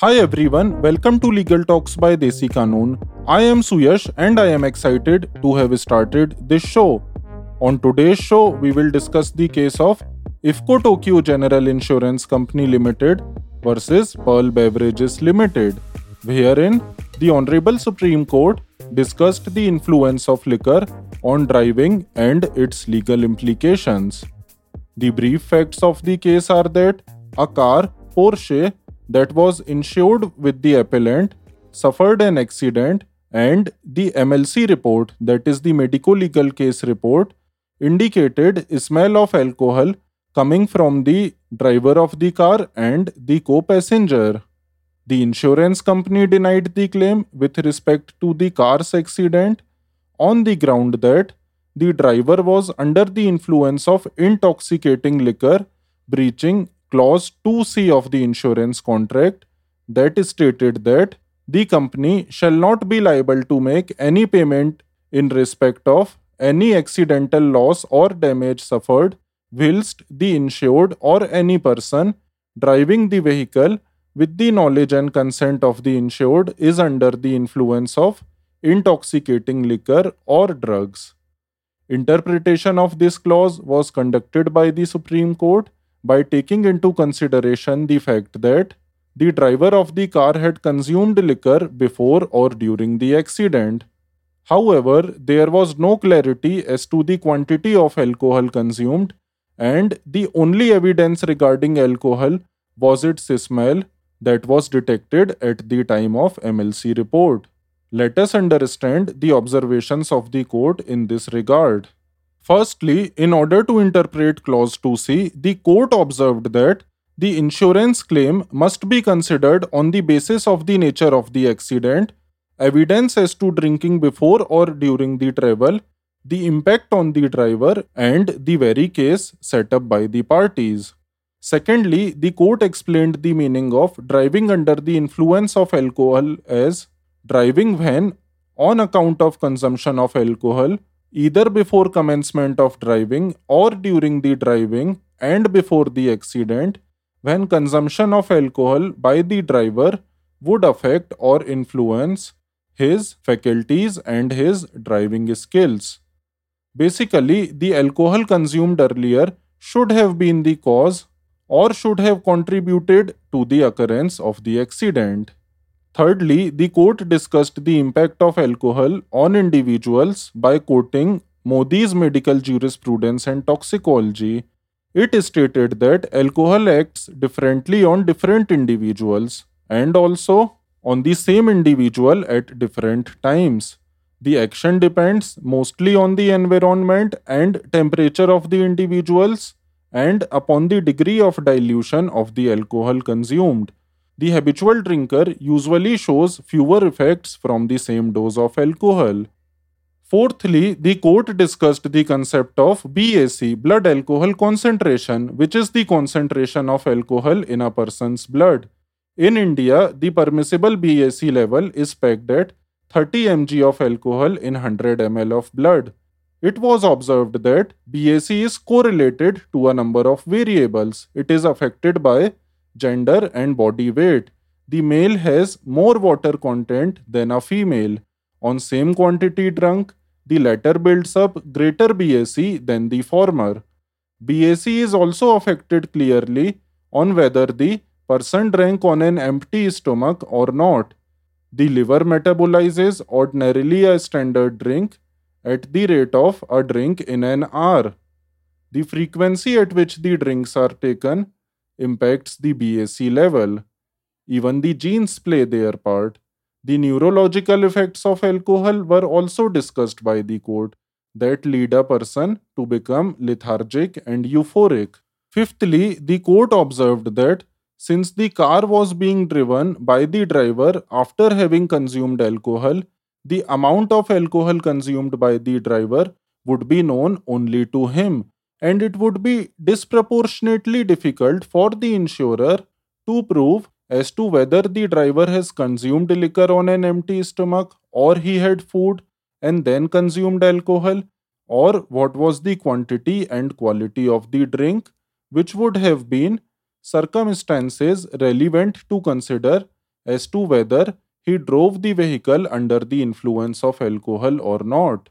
Hi everyone, welcome to Legal Talks by Desi Kanoon. I am Suyash and I am excited to have started this show. On today's show, we will discuss the case of IFFCO Tokio General Insurance Company Limited versus Pearl Beverages Limited, wherein the Honorable Supreme Court discussed the influence of liquor on driving and its legal implications. The brief facts of the case are that a car, Porsche, that was insured with the appellant suffered an accident and the MLC report, that is the medico legal case report, indicated smell of alcohol coming from the driver of the car and the co passenger. The insurance company denied the claim with respect to the car's accident on the ground that the driver was under the influence of intoxicating liquor, breaching clause 2C of the insurance contract that stated that the company shall not be liable to make any payment in respect of any accidental loss or damage suffered whilst the insured or any person driving the vehicle with the knowledge and consent of the insured is under the influence of intoxicating liquor or drugs. Interpretation of this clause was conducted by the Supreme Court by taking into consideration the fact that the driver of the car had consumed liquor before or during the accident. However, there was no clarity as to the quantity of alcohol consumed, and the only evidence regarding alcohol was its smell that was detected at the time of MLC report. Let us understand the observations of the court in this regard. Firstly, in order to interpret clause 2c, the court observed that the insurance claim must be considered on the basis of the nature of the accident, evidence as to drinking before or during the travel, the impact on the driver, and the very case set up by the parties. Secondly, the court explained the meaning of driving under the influence of alcohol as driving when, on account of consumption of alcohol, either before commencement of driving or during the driving and before the accident when consumption of alcohol by the driver would affect or influence his faculties and his driving skills. Basically, the alcohol consumed earlier should have been the cause or should have contributed to the occurrence of the accident. Thirdly, the court discussed the impact of alcohol on individuals by quoting Modi's medical jurisprudence and toxicology. It stated that alcohol acts differently on different individuals and also on the same individual at different times. The action depends mostly on the environment and temperature of the individuals and upon the degree of dilution of the alcohol consumed the habitual drinker usually shows fewer effects from the same dose of alcohol. Fourthly, the court discussed the concept of BAC, blood alcohol concentration, which is the concentration of alcohol in a person's blood. In India, the permissible BAC level is pegged at 30 mg of alcohol in 100 ml of blood. It was observed that BAC is correlated to a number of variables. It is affected by gender, and body weight. The male has more water content than a female. On same quantity drunk, the latter builds up greater BAC than the former. BAC is also affected clearly on whether the person drank on an empty stomach or not. The liver metabolizes ordinarily a standard drink at the rate of a drink in an hour. The frequency at which the drinks are taken impacts the BAC level. Even the genes play their part. The neurological effects of alcohol were also discussed by the court that lead a person to become lethargic and euphoric. Fifthly, the court observed that since the car was being driven by the driver after having consumed alcohol, the amount of alcohol consumed by the driver would be known only to him and it would be disproportionately difficult for the insurer to prove as to whether the driver has consumed liquor on an empty stomach or he had food and then consumed alcohol or what was the quantity and quality of the drink which would have been circumstances relevant to consider as to whether he drove the vehicle under the influence of alcohol or not.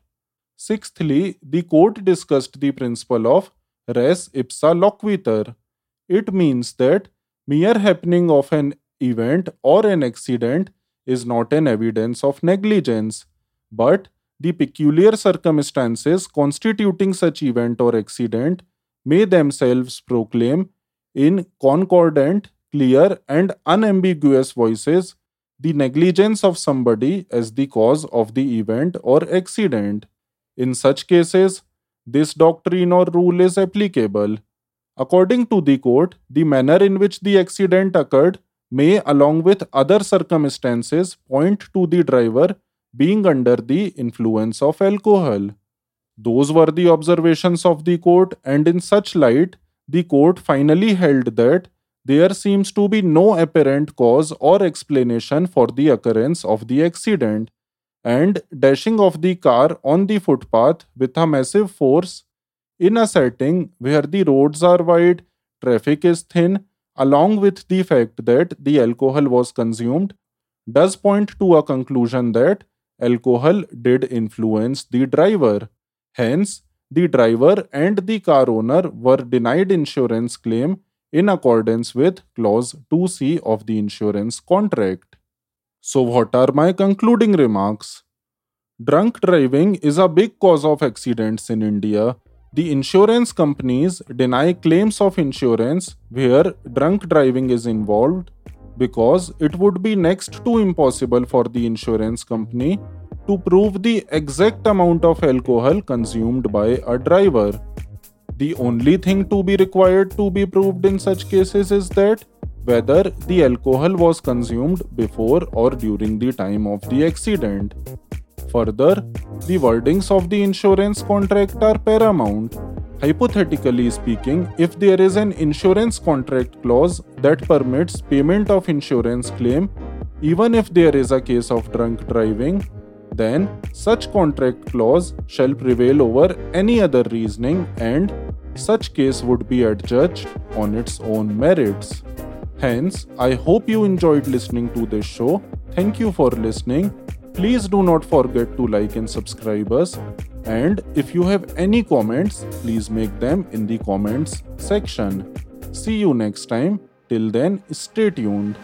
Sixthly, the court discussed the principle of res ipsa loquitur. It means that mere happening of an event or an accident is not an evidence of negligence, but the peculiar circumstances constituting such event or accident may themselves proclaim in concordant, clear, and unambiguous voices the negligence of somebody as the cause of the event or accident. In such cases, this doctrine or rule is applicable. According to the court, the manner in which the accident occurred may, along with other circumstances, point to the driver being under the influence of alcohol. Those were the observations of the court, and in such light, the court finally held that there seems to be no apparent cause or explanation for the occurrence of the accident, and dashing of the car on the footpath with a massive force in a setting where the roads are wide, traffic is thin, along with the fact that the alcohol was consumed, does point to a conclusion that alcohol did influence the driver. Hence, the driver and the car owner were denied insurance claim in accordance with clause 2c of the insurance contract. So what are my concluding remarks? Drunk driving is a big cause of accidents in India. The insurance companies deny claims of insurance where drunk driving is involved because it would be next to impossible for the insurance company to prove the exact amount of alcohol consumed by a driver. The only thing to be required to be proved in such cases is that whether the alcohol was consumed before or during the time of the accident. Further, the wordings of the insurance contract are paramount. Hypothetically speaking, if there is an insurance contract clause that permits payment of insurance claim, even if there is a case of drunk driving, then such contract clause shall prevail over any other reasoning and such case would be adjudged on its own merits. Hence, I hope you enjoyed listening to this show. Thank you for listening. Please do not forget to like and subscribe us. And if you have any comments, please make them in the comments section. See you next time. Till then, stay tuned.